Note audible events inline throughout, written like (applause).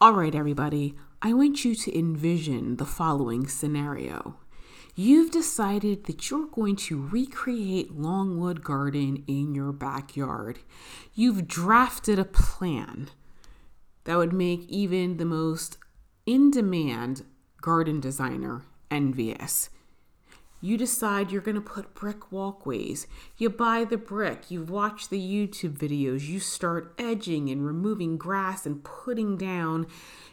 All right, everybody, I want you to envision the following scenario. You've decided that you're going to recreate Longwood Garden in your backyard. You've drafted a plan that would make even the most in demand garden designer envious. You decide you're going to put brick walkways. You buy the brick. You watch the YouTube videos. You start edging and removing grass and putting down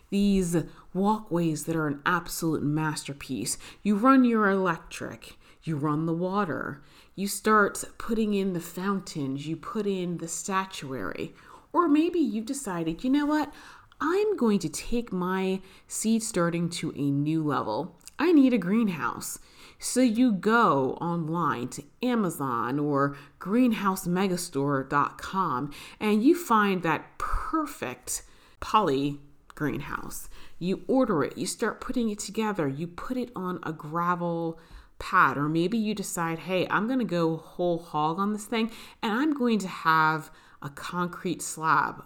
these walkways that are an absolute masterpiece. You run your electric. You run the water. You start putting in the fountains. You put in the statuary. Or maybe you've decided, you know what? I'm going to take my seed starting to a new level. I need a greenhouse. So you go online to Amazon or greenhousemegastore.com and you find that perfect poly greenhouse. You order it, you start putting it together, you put it on a gravel pad, or maybe you decide, hey, I'm going to go whole hog on this thing and I'm going to have a concrete slab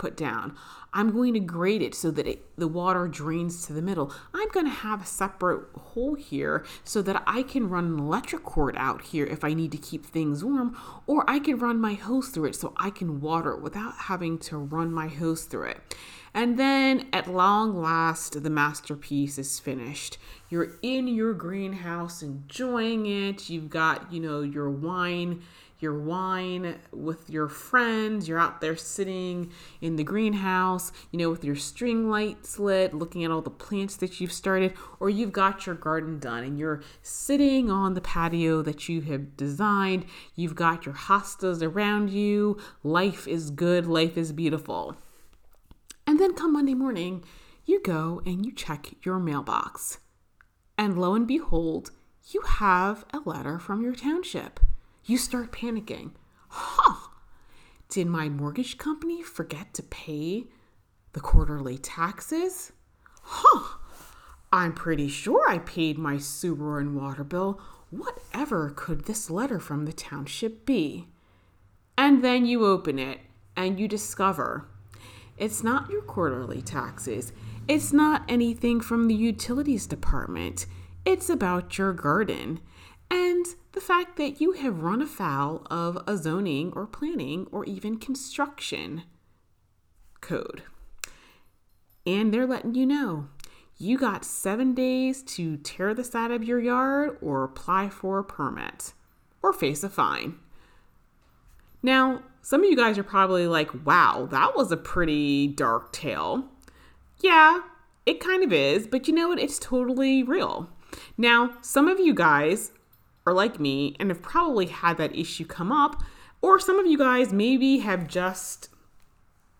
put down. I'm going to grate it so that it, the water drains to the middle. I'm going to have a separate hole here so that I can run an electric cord out here if I need to keep things warm, or I can run my hose through it so I can water it without having to run my hose through it. And then at long last, the masterpiece is finished. You're in your greenhouse enjoying it. You've got, you know, your wine your wine with your friends. You're out there sitting in the greenhouse, you know, with your string lights lit, looking at all the plants that you've started, or you've got your garden done and you're sitting on the patio that you have designed. You've got your hostas around you. Life is good, life is beautiful. And then come Monday morning, you go and you check your mailbox. And lo and behold, you have a letter from your township you start panicking. Huh, did my mortgage company forget to pay the quarterly taxes? Huh, I'm pretty sure I paid my sewer and water bill. Whatever could this letter from the township be? And then you open it and you discover it's not your quarterly taxes. It's not anything from the utilities department. It's about your garden and the fact that you have run afoul of a zoning or planning or even construction code. And they're letting you know you got seven days to tear this out of your yard or apply for a permit or face a fine. Now, some of you guys are probably like, wow, that was a pretty dark tale. Yeah, it kind of is, but you know what? It's totally real. Now, some of you guys are like me and have probably had that issue come up, or some of you guys maybe have just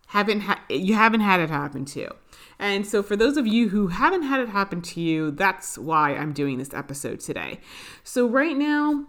haven't had you haven't had it happen to you. And so for those of you who haven't had it happen to you, that's why I'm doing this episode today. So right now,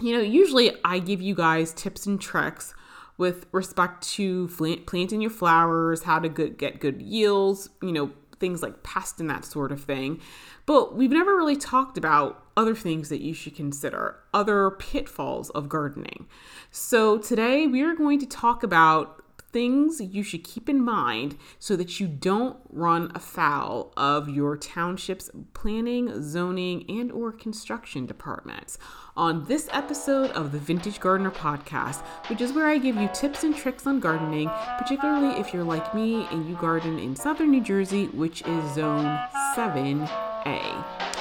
you know, usually I give you guys tips and tricks with respect to planting your flowers, how to good, get good yields, you know, things like pest and that sort of thing. But we've never really talked about other things that you should consider, other pitfalls of gardening. So today we are going to talk about things you should keep in mind so that you don't run afoul of your township's planning, zoning, and or construction departments. On this episode of the Vintage Gardener podcast, which is where I give you tips and tricks on gardening, particularly if you're like me and you garden in southern New Jersey, which is zone 7A.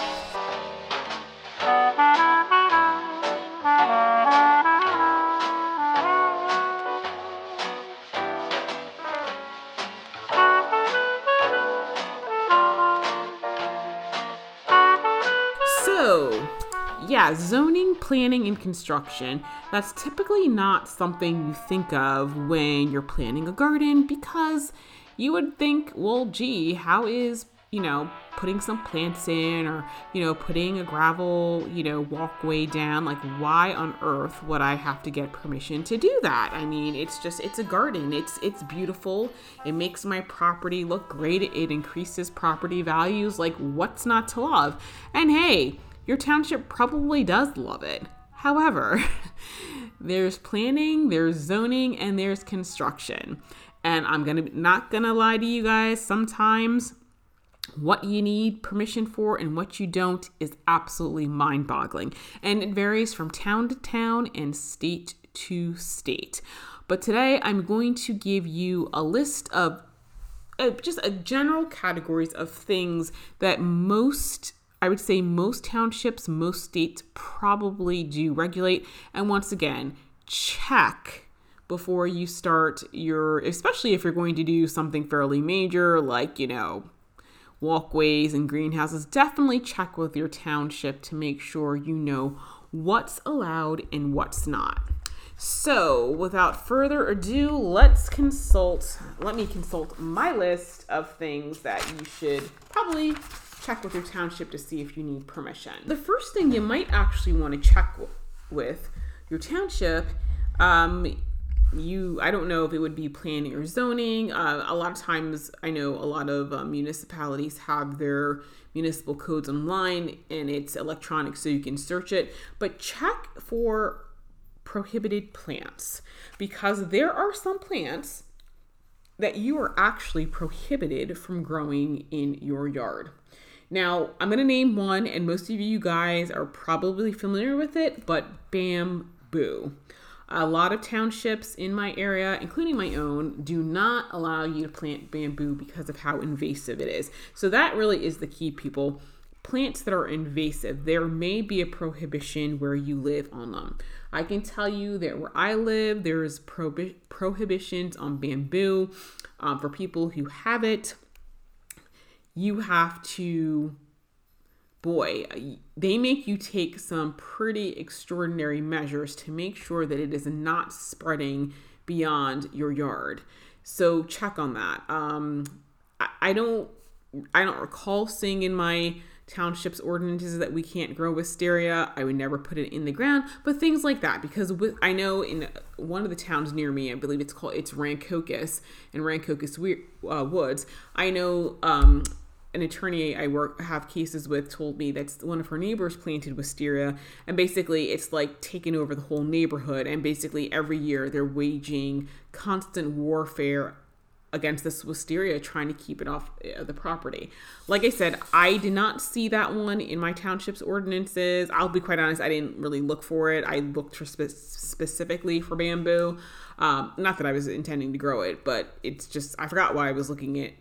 Yeah, zoning, planning, and construction, that's typically not something you think of when you're planning a garden because you would think, well, gee, how is, you know, putting some plants in or, you know, putting a gravel, you know, walkway down, like, why on earth would I have to get permission to do that? I mean, it's just, it's a garden. It's, it's beautiful. It makes my property look great. It increases property values. Like, what's not to love? And hey, your township probably does love it. However, (laughs) there's planning, there's zoning, and there's construction. And I'm gonna not gonna lie to you guys, sometimes what you need permission for and what you don't is absolutely mind boggling. And it varies from town to town and state to state. But today I'm going to give you a list of uh, just a general categories of things that most I would say most townships, most states probably do regulate. And once again, check before you start your, especially if you're going to do something fairly major like, you know, walkways and greenhouses, definitely check with your township to make sure you know what's allowed and what's not. So, without further ado, let's consult. Let me consult my list of things that you should probably check with your township to see if you need permission. The first thing you might actually want to check with your township um, you i don't know if it would be planning or zoning uh, a lot of times i know a lot of uh, municipalities have their municipal codes online and it's electronic so you can search it but check for prohibited plants because there are some plants that you are actually prohibited from growing in your yard now i'm going to name one and most of you guys are probably familiar with it but bamboo a lot of townships in my area, including my own, do not allow you to plant bamboo because of how invasive it is. So that really is the key, people. Plants that are invasive, there may be a prohibition where you live on them. I can tell you that where I live, there's prohibi- prohibitions on bamboo. Um, for people who have it, you have to boy, they make you take some pretty extraordinary measures to make sure that it is not spreading beyond your yard. So check on that. Um, I, I don't, I don't recall seeing in my township's ordinances that we can't grow wisteria. I would never put it in the ground, but things like that. Because with, I know in one of the towns near me, I believe it's called it's Rancocas and Rancocas uh, Woods. I know um, an attorney I work have cases with told me that one of her neighbors planted wisteria, and basically it's like taking over the whole neighborhood. And basically every year they're waging constant warfare against this wisteria, trying to keep it off uh, the property. Like I said, I did not see that one in my township's ordinances. I'll be quite honest, I didn't really look for it. I looked for spe- specifically for bamboo. Um, not that I was intending to grow it, but it's just I forgot why I was looking it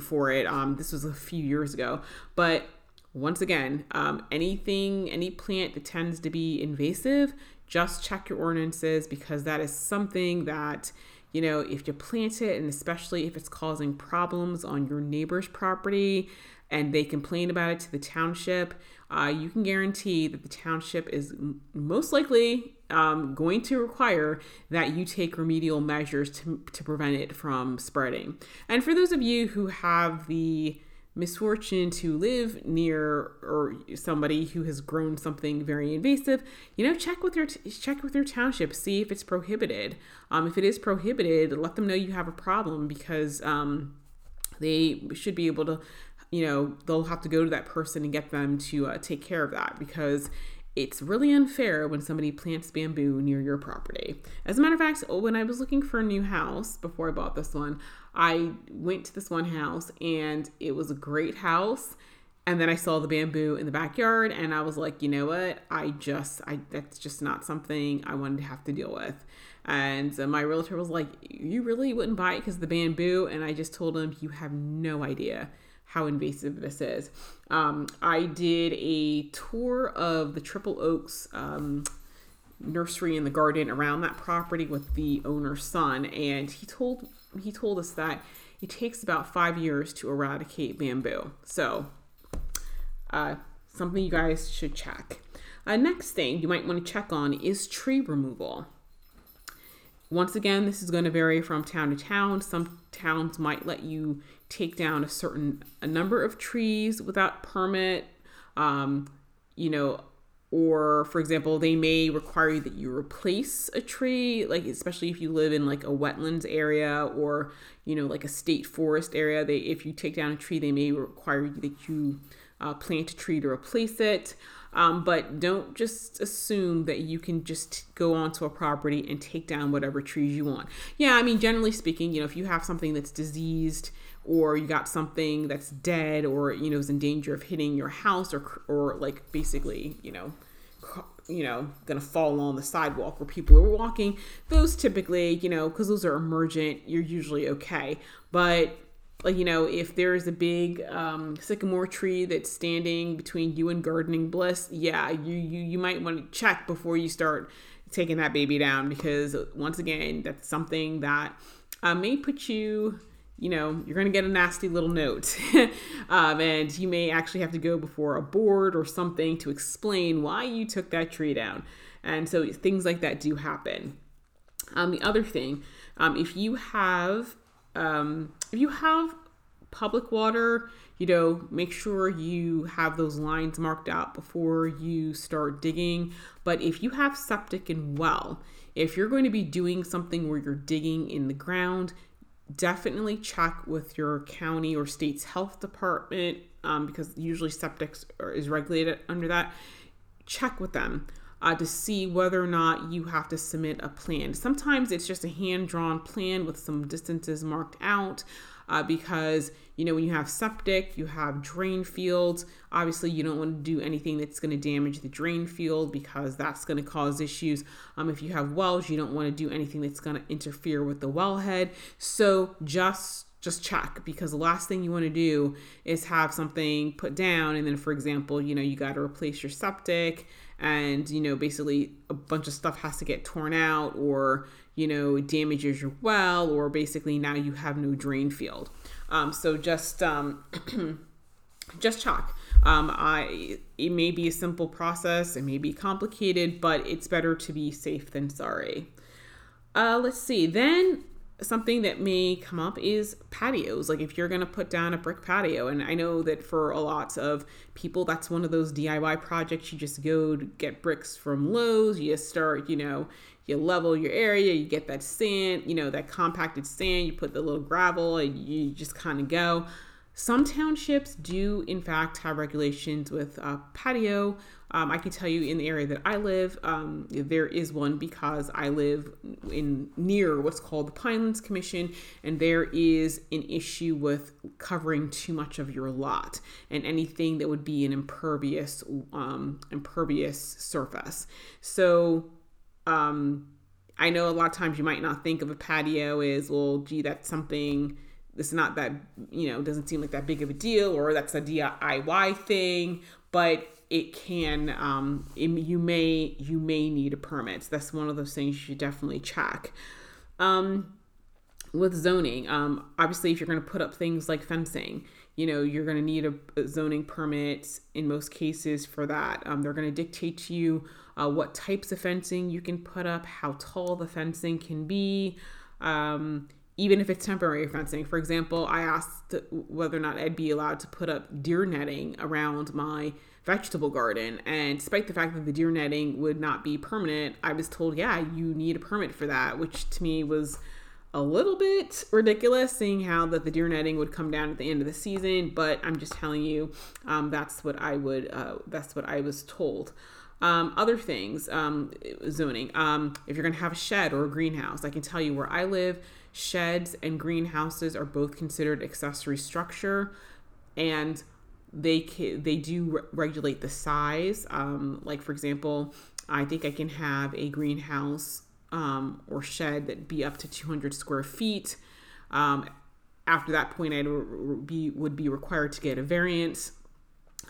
for it. Um, this was a few years ago, but once again, um, anything, any plant that tends to be invasive, just check your ordinances because that is something that you know if you plant it and especially if it's causing problems on your neighbor's property and they complain about it to the township uh, you can guarantee that the township is most likely um, going to require that you take remedial measures to, to prevent it from spreading. And for those of you who have the misfortune to live near or somebody who has grown something very invasive, you know, check with your check with your township, see if it's prohibited. Um, if it is prohibited, let them know you have a problem because um, they should be able to you know, they'll have to go to that person and get them to uh, take care of that because it's really unfair when somebody plants bamboo near your property. As a matter of fact, when I was looking for a new house before I bought this one, I went to this one house and it was a great house. And then I saw the bamboo in the backyard and I was like, you know what? I just, I, that's just not something I wanted to have to deal with. And my realtor was like, you really wouldn't buy it because of the bamboo? And I just told him, you have no idea how invasive this is. Um, I did a tour of the Triple Oaks um, nursery and the garden around that property with the owner's son, and he told he told us that it takes about five years to eradicate bamboo. So, uh, something you guys should check. Uh, next thing you might want to check on is tree removal. Once again, this is going to vary from town to town. Some towns might let you take down a certain a number of trees without permit. Um, you know, or for example, they may require that you replace a tree, like especially if you live in like a wetlands area or you know like a state forest area. They if you take down a tree, they may require that you uh, plant a tree to replace it. Um, but don't just assume that you can just go onto a property and take down whatever trees you want. Yeah, I mean, generally speaking, you know, if you have something that's diseased or you got something that's dead or you know is in danger of hitting your house or or like basically, you know, you know, gonna fall on the sidewalk where people are walking, those typically, you know, because those are emergent, you're usually okay. But like you know if there's a big um, sycamore tree that's standing between you and gardening bliss yeah you you, you might want to check before you start taking that baby down because once again that's something that uh, may put you you know you're going to get a nasty little note. (laughs) Um, and you may actually have to go before a board or something to explain why you took that tree down. And so things like that do happen. Um, the other thing um, if you have um, if you have public water, you know, make sure you have those lines marked out before you start digging. But if you have septic and well, if you're going to be doing something where you're digging in the ground, definitely check with your county or state's health department um, because usually septic is regulated under that. Check with them uh, to see whether or not you have to submit a plan. Sometimes it's just a hand drawn plan with some distances marked out. Uh, because you know when you have septic you have drain fields obviously you don't want to do anything that's going to damage the drain field because that's going to cause issues um, if you have wells you don't want to do anything that's going to interfere with the wellhead so just just check because the last thing you want to do is have something put down and then for example you know you got to replace your septic and you know basically a bunch of stuff has to get torn out or you know damages your well or basically now you have no drain field. Um, so just um, (clears throat) just chalk. Um, I it may be a simple process it may be complicated but it's better to be safe than sorry. Uh, let's see then something that may come up is patios. Like if you're going to put down a brick patio, and I know that for a lot of people, that's one of those DIY projects. You just go get bricks from Lowe's, you start, you know, you level your area, you get that sand, you know, that compacted sand, you put the little gravel, and you just kind of go. Some townships do, in fact, have regulations with uh, patio. Um, I can tell you in the area that I live, um, there is one because I live in near what's called the Pinelands Commission, and there is an issue with covering too much of your lot and anything that would be an impervious um, impervious surface. So um, I know a lot of times you might not think of a patio as well, gee, that's something it's not that you know doesn't seem like that big of a deal or that's a DIY thing but it can um, it, you may you may need a permit. That's one of those things you should definitely check. Um, with zoning um, obviously if you're going to put up things like fencing you know you're going to need a, a, zoning permit in most cases for that. Um, they're going to dictate to you uh, what types of fencing you can put up how tall the fencing can be. Um, even if it's temporary fencing. For example, I asked whether or not I'd be allowed to put up deer netting around my vegetable garden. And despite the fact that the deer netting would not be permanent, I was told, yeah, you need a permit for that, which to me was a little bit ridiculous seeing how that the deer netting would come down at the end of the season but i'm just telling you um, that's what i would uh, that's what i was told um, other things um, zoning um, if you're going to have a shed or a greenhouse i can tell you where i live sheds and greenhouses are both considered accessory structure and they can, they do re- regulate the size um, like for example i think i can have a greenhouse um, or shed that be up to 200 square feet. Um, after that point i be would be required to get a variance.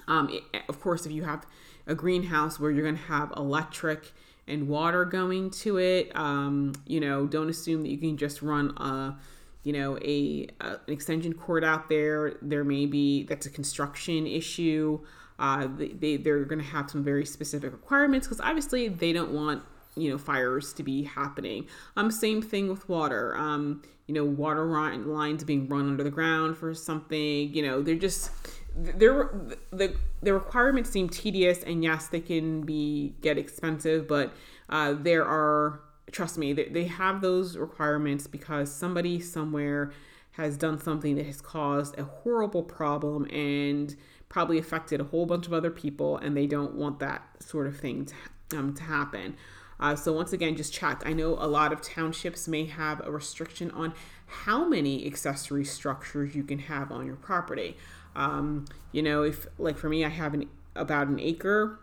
Um, it, of course if you have a greenhouse where you're going to have electric and water going to it. Um, you know, don't assume that you can just run a, you know, a, a an extension cord out there. There may be that's a construction issue. Uh, they, they are going to have some very specific requirements because obviously they don't want you know fires to be happening. Um, same thing with water. Um, you know, water lines being run under the ground for something. You know, they're just there the the requirements seem tedious and yes they can be get expensive but uh, there are trust me they, they have those requirements because somebody somewhere has done something that has caused a horrible problem and probably affected a whole bunch of other people, and they don't want that sort of thing to, um, to happen. Uh, so once again, just check. I know a lot of townships may have a restriction on how many accessory structures you can have on your property. Um, you know, if like for me, I have an about an acre,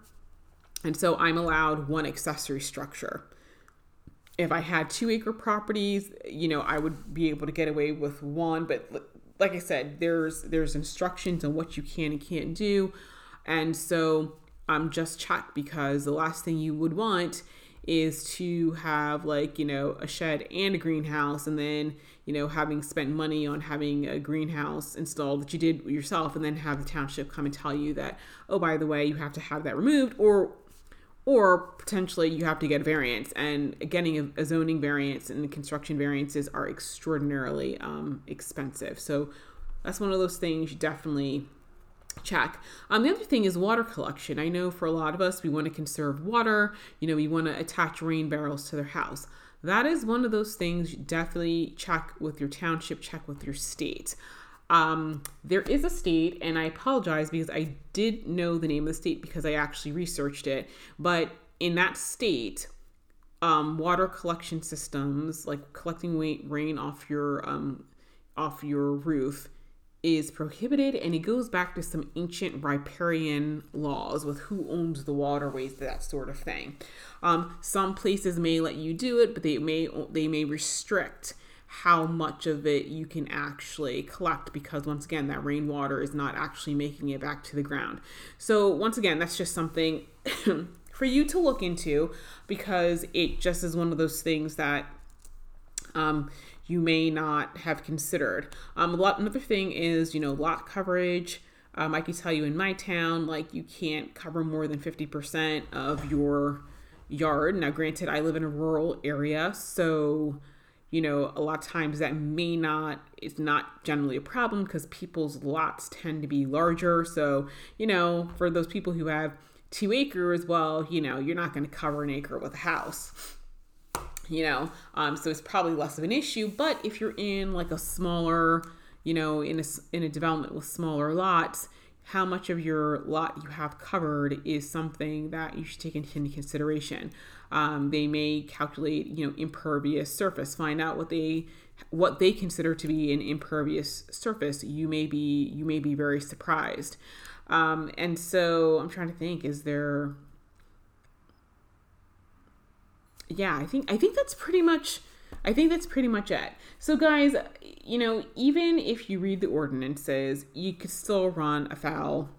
and so I'm allowed one accessory structure. If I had two acre properties, you know, I would be able to get away with one. But like I said, there's there's instructions on what you can and can't do, and so I'm just check because the last thing you would want is to have like you know a shed and a greenhouse and then you know having spent money on having a greenhouse installed that you did yourself and then have the township come and tell you that oh by the way you have to have that removed or or potentially you have to get a variance. And getting a, zoning variance and the construction variances are extraordinarily um, expensive. So that's one of those things you definitely check. Um, the other thing is water collection. I know for a lot of us, we want to conserve water. You know, we want to attach rain barrels to their house. That is one of those things you definitely check with your township, check with your state. Um, there is a state, and I apologize because I did know the name of the state because I actually researched it. But in that state, um, water collection systems, like collecting rain off your um, off your roof, is prohibited and it goes back to some ancient riparian laws with who owns the waterways that sort of thing. Um, some places may let you do it but they may they may restrict how much of it you can actually collect because once again that rainwater is not actually making it back to the ground. So once again that's just something (clears throat) for you to look into because it just is one of those things that um, you may not have considered. Um, a lot, another thing is, you know, lot coverage. Um, I can tell you in my town, like you can't cover more than 50% of your yard. Now, granted, I live in a rural area, so, you know, a lot of times that may not, it's not generally a problem because people's lots tend to be larger. So, you know, for those people who have two acres, well, you know, you're not going to cover an acre with a house you know um, so it's probably less of an issue but if you're in like a smaller you know in a in a development with smaller lots how much of your lot you have covered is something that you should take into consideration. Um, they may calculate you know impervious surface find out what they what they consider to be an impervious surface you may be you may be very surprised. Um, and so i'm trying to think is there yeah, I think I think that's pretty much I think that's pretty much it. So guys, you know, even if you read the ordinances, you could still run afoul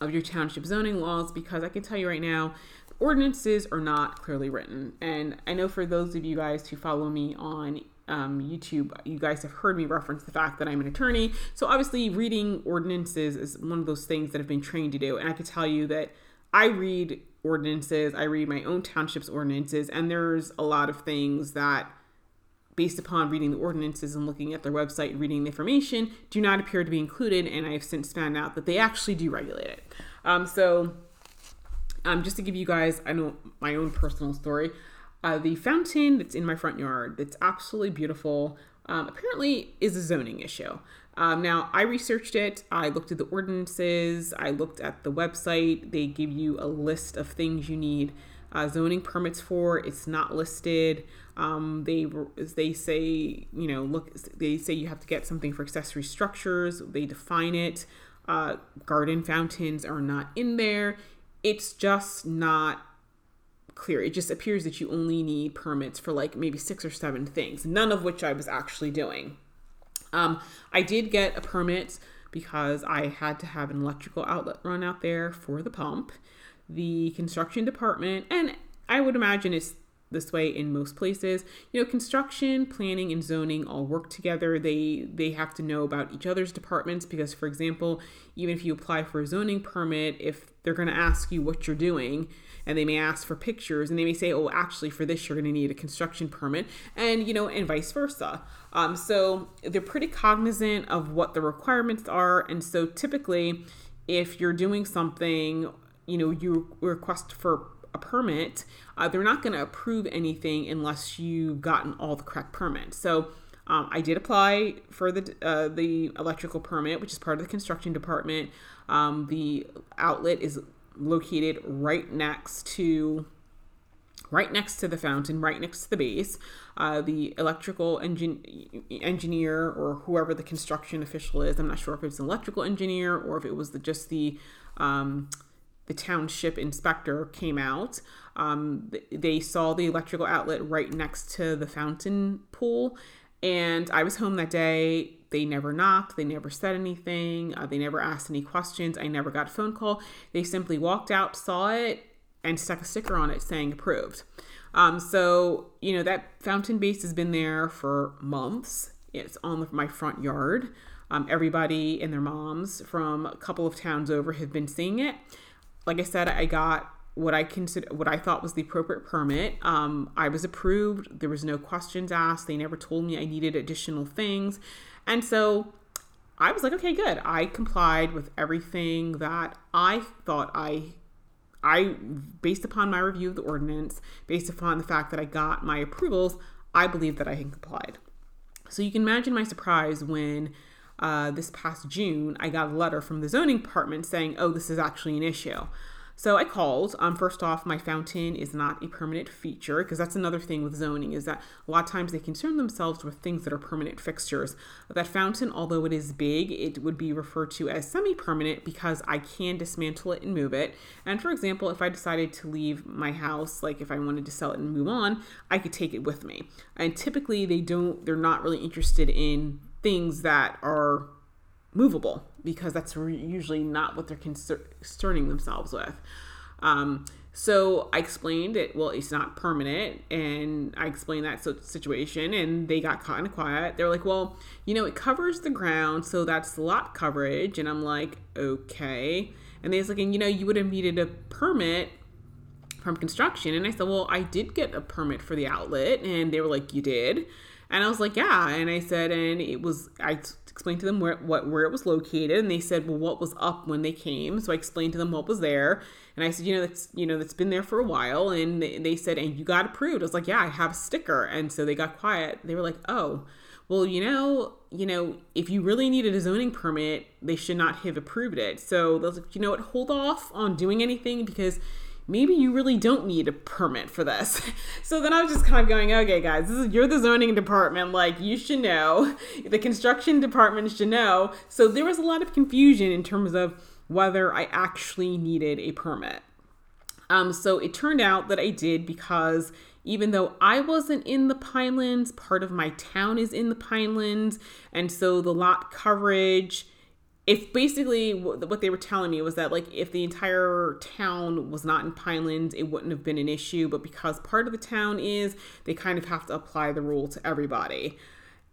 of your township zoning laws because I can tell you right now, ordinances are not clearly written. And I know for those of you guys who follow me on um, YouTube, you guys have heard me reference the fact that I'm an attorney. So obviously, reading ordinances is one of those things that I've been trained to do. And I can tell you that I read ordinances, I read my own township's ordinances, and there's a lot of things that, based upon reading the ordinances and looking at their website and reading the information, do not appear to be included. And I have since found out that they actually do regulate it. Um, so, um, just to give you guys, I know my own personal story. Uh, the fountain that's in my front yard, that's absolutely beautiful, um, apparently is a zoning issue. Um, now, I researched it. I looked at the ordinances. I looked at the website. They give you a list of things you need uh, zoning permits for. It's not listed. Um, they they say you know look. They say you have to get something for accessory structures. They define it. Uh, garden fountains are not in there. It's just not clear. It just appears that you only need permits for like maybe six or seven things, none of which I was actually doing. Um, I did get a permit because I had to have an electrical outlet run out there for the pump. The construction department, and I would imagine it's this way in most places. You know construction planning and zoning all work together. They they have to know about each other's departments because for example even if you apply for a zoning permit if they're going to ask you what you're doing and they may ask for pictures and they may say oh actually for this you're going to need a construction permit and you know and vice versa. Um, so they're pretty cognizant of what the requirements are and so typically if you're doing something you know you request for a permit uh, they're not going to approve anything unless you've gotten all the correct permits so Um, I did apply for the uh, the electrical permit, which is part of the construction department. Um, the outlet is located right next to right next to the fountain, right next to the base. Uh, the electrical engin- engineer or whoever the construction official is, I'm not sure if it's an electrical engineer or if it was the, just the um, the township inspector came out. Um, they saw the electrical outlet right next to the fountain pool, and I was home that day. They never knocked. They never said anything. Uh, they never asked any questions. I never got a phone call. They simply walked out, saw it, and stuck a sticker on it saying approved. Um, so, you know, that fountain base has been there for months. It's on my front yard. Um, everybody and their moms from a couple of towns over have been seeing it. Like I said, I got what I consider what I thought was the appropriate permit. Um, I was approved. There was no questions asked. They never told me I needed additional things, and so I was like, okay, good. I complied with everything that I thought I I, based upon my review of the ordinance, based upon the fact that I got my approvals, I believe that I had complied. So you can imagine my surprise when uh, this past June I got a letter from the zoning department saying, oh, this is actually an issue. So I called. Um, first off, my fountain is not a permanent feature because that's another thing with zoning is that a lot of times they concern themselves with things that are permanent fixtures. That fountain, although it is big, it would be referred to as semi-permanent because I can dismantle it and move it. And for example, if I decided to leave my house, like if I wanted to sell it and move on, I could take it with me. And typically, they don't. They're not really interested in things that are movable because that's usually not what they're concerning themselves with. Um, so I explained it. Well, it's not permanent, and I explained that situation, and they got kind of quiet. They're like, "Well, you know, it covers the ground, so that's lot coverage." And I'm like, "Okay." And they're like, "And you know, you would have needed a permit from construction." And I said, "Well, I did get a permit for the outlet," and they were like, "You did." And I was like, "Yeah." And I said, "And it was I." explained to them where what where it was located, and they said, "Well, what was up when they came?" So I explained to them what was there, and I said, "You know, that's you know that's been there for a while." And they said, "And you got approved?" I was like, "Yeah, I have a sticker." And so they got quiet. They were like, "Oh." Well, you know, you know, if you really needed a zoning permit, they should not have approved it. So they was like, you know what, hold off on doing anything because maybe you really don't need a permit for this. (laughs) So then I was just kind of going, okay, guys, is, you're the zoning department. Like, you should know. (laughs) The construction department should know. So there was a lot of confusion in terms of whether I actually needed a permit. Um, so it turned out that I did because even though I wasn't in the Pinelands, part of my town is in the Pinelands. And so the lot coverage if basically what they were telling me was that like if the entire town was not in Pinelands, it wouldn't have been an issue, but because part of the town is, they kind of have to apply the rule to everybody.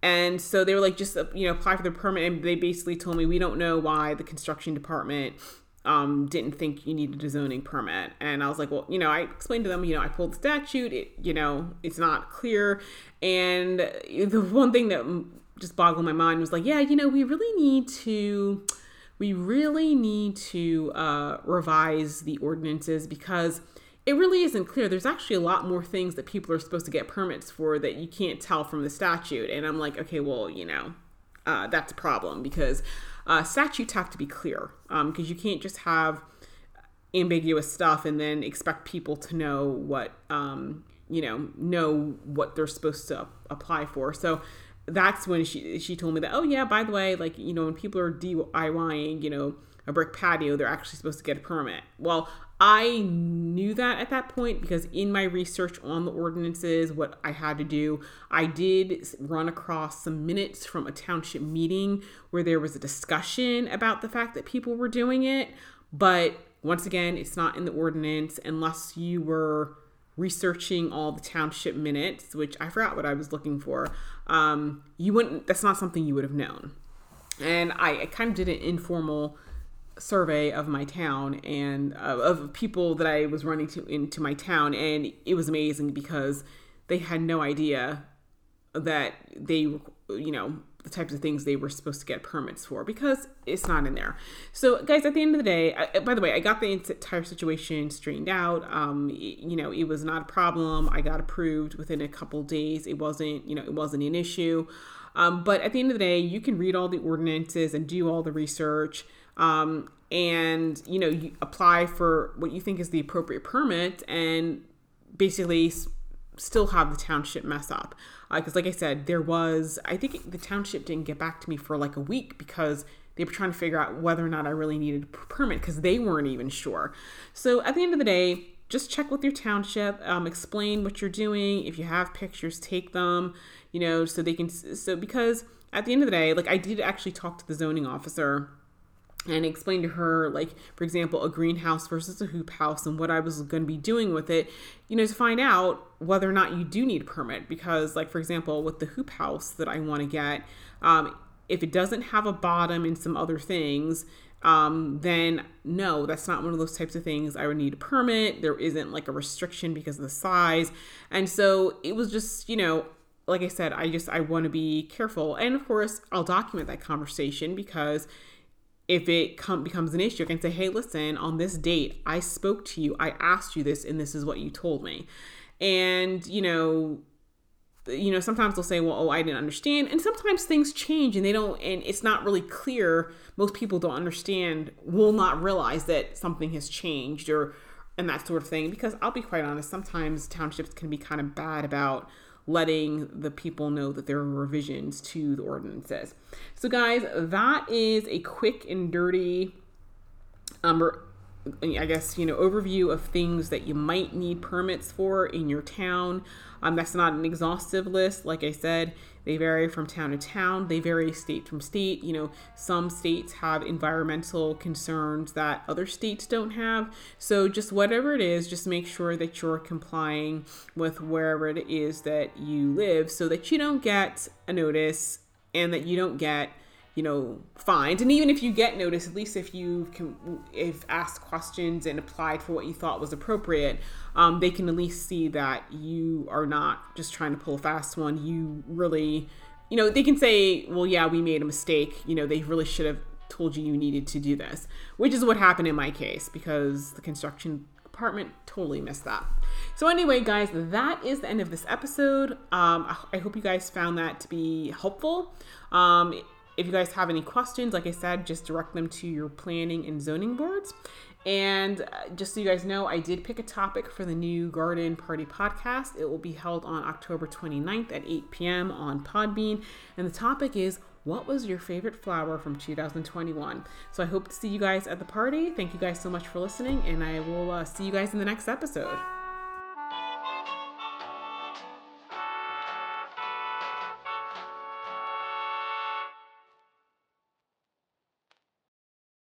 And so they were like, just you know, apply for the permit, and they basically told me we don't know why the construction department um, didn't think you needed a zoning permit. And I was like, well, you know, I explained to them, you know, I pulled the statute, it, you know, it's not clear. And the one thing that just boggled my mind was like, yeah, you know, we really need to we really need to uh, revise the ordinances because it really isn't clear. There's actually a lot more things that people are supposed to get permits for that you can't tell from the statute. And I'm like, okay, well, you know, uh, that's a problem because uh, statutes have to be clear because um, you can't just have ambiguous stuff and then expect people to know what um, you know know what they're supposed to apply for. So that's when she she told me that oh yeah by the way like you know when people are DIYing you know a brick patio they're actually supposed to get a permit. Well I knew that at that point because in my research on the ordinances what I had to do I did run across some minutes from a township meeting where there was a discussion about the fact that people were doing it. But once again it's not in the ordinance unless you were researching all the township minutes, which I forgot what I was looking for, um, you wouldn't, that's not something you would have known. And I, I kind of did an informal survey of my town and uh, of people that I was running to into my town, and it was amazing because they had no idea that they, you know, the types of things they were supposed to get permits for because it's not in there. So, guys, at the end of the day, I, by the way, I got the entire situation straightened out. Um, you know, it was not a problem. I got approved within a couple days. It wasn't, you know, it wasn't an issue. Um, but at the end of the day, you can read all the ordinances and do all the research. Um, and you know you apply for what you think is the appropriate permit and basically still have the township mess up because uh, like i said there was i think the township didn't get back to me for like a week because they were trying to figure out whether or not i really needed a permit because they weren't even sure. So at the end of the day just check with your township um, explain what you're doing. If you have pictures take them you know so they can so because at the end of the day like i did actually talk to the zoning officer and explain to her like for example a greenhouse versus a hoop house and what i was going to be doing with it you know to find out whether or not you do need a permit. Because like for example with the hoop house that i want to get um, if it doesn't have a bottom and some other things um, then no that's not one of those types of things i would need a permit. There isn't like a restriction because of the size. And so it was just you know like i said i just i want to be careful. And of course i'll document that conversation because if it com- becomes an issue, I can say, hey, listen, on this date, I spoke to you, I asked you this, and this is what you told me. And, you know, you know, sometimes they'll say, well, oh, I didn't understand. And sometimes things change and they don't, and it's not really clear. Most people don't understand, will not realize that something has changed or, and that sort of thing. Because I'll be quite honest, sometimes townships can be kind of bad about letting the people know that there are revisions to the ordinances. So, guys, that is a quick and dirty, um, I guess, you know, overview of things that you might need permits for in your town. Um, that's not an exhaustive list. Like I said, they vary from town to town, they vary state from state. You know, some states have environmental concerns that other states don't have. So, just whatever it is, just make sure that you're complying with wherever it is that you live so that you don't get a notice and that you don't get you know, find And even if you get notice, at least if you can, if asked questions and applied for what you thought was appropriate, um, they can at least see that you are not just trying to pull a fast one. You really, you know, they can say, well, yeah, we made a mistake. You know, they really should have told you you needed to do this, which is what happened in my case because the construction department totally missed that. So, anyway, guys, that is the end of this episode. Um, I hope you guys found that to be helpful. Um, if you guys have any questions, like I said, just direct them to your planning and zoning boards. And uh, just so you guys know, I did pick a topic for the new Garden Party podcast. It will be held on October 29th at 8 p.m. on Podbean. And the topic is what was your favorite flower from 2021? So I hope to see you guys at the party. Thank you guys so much for listening, and I will uh, see you guys in the next episode.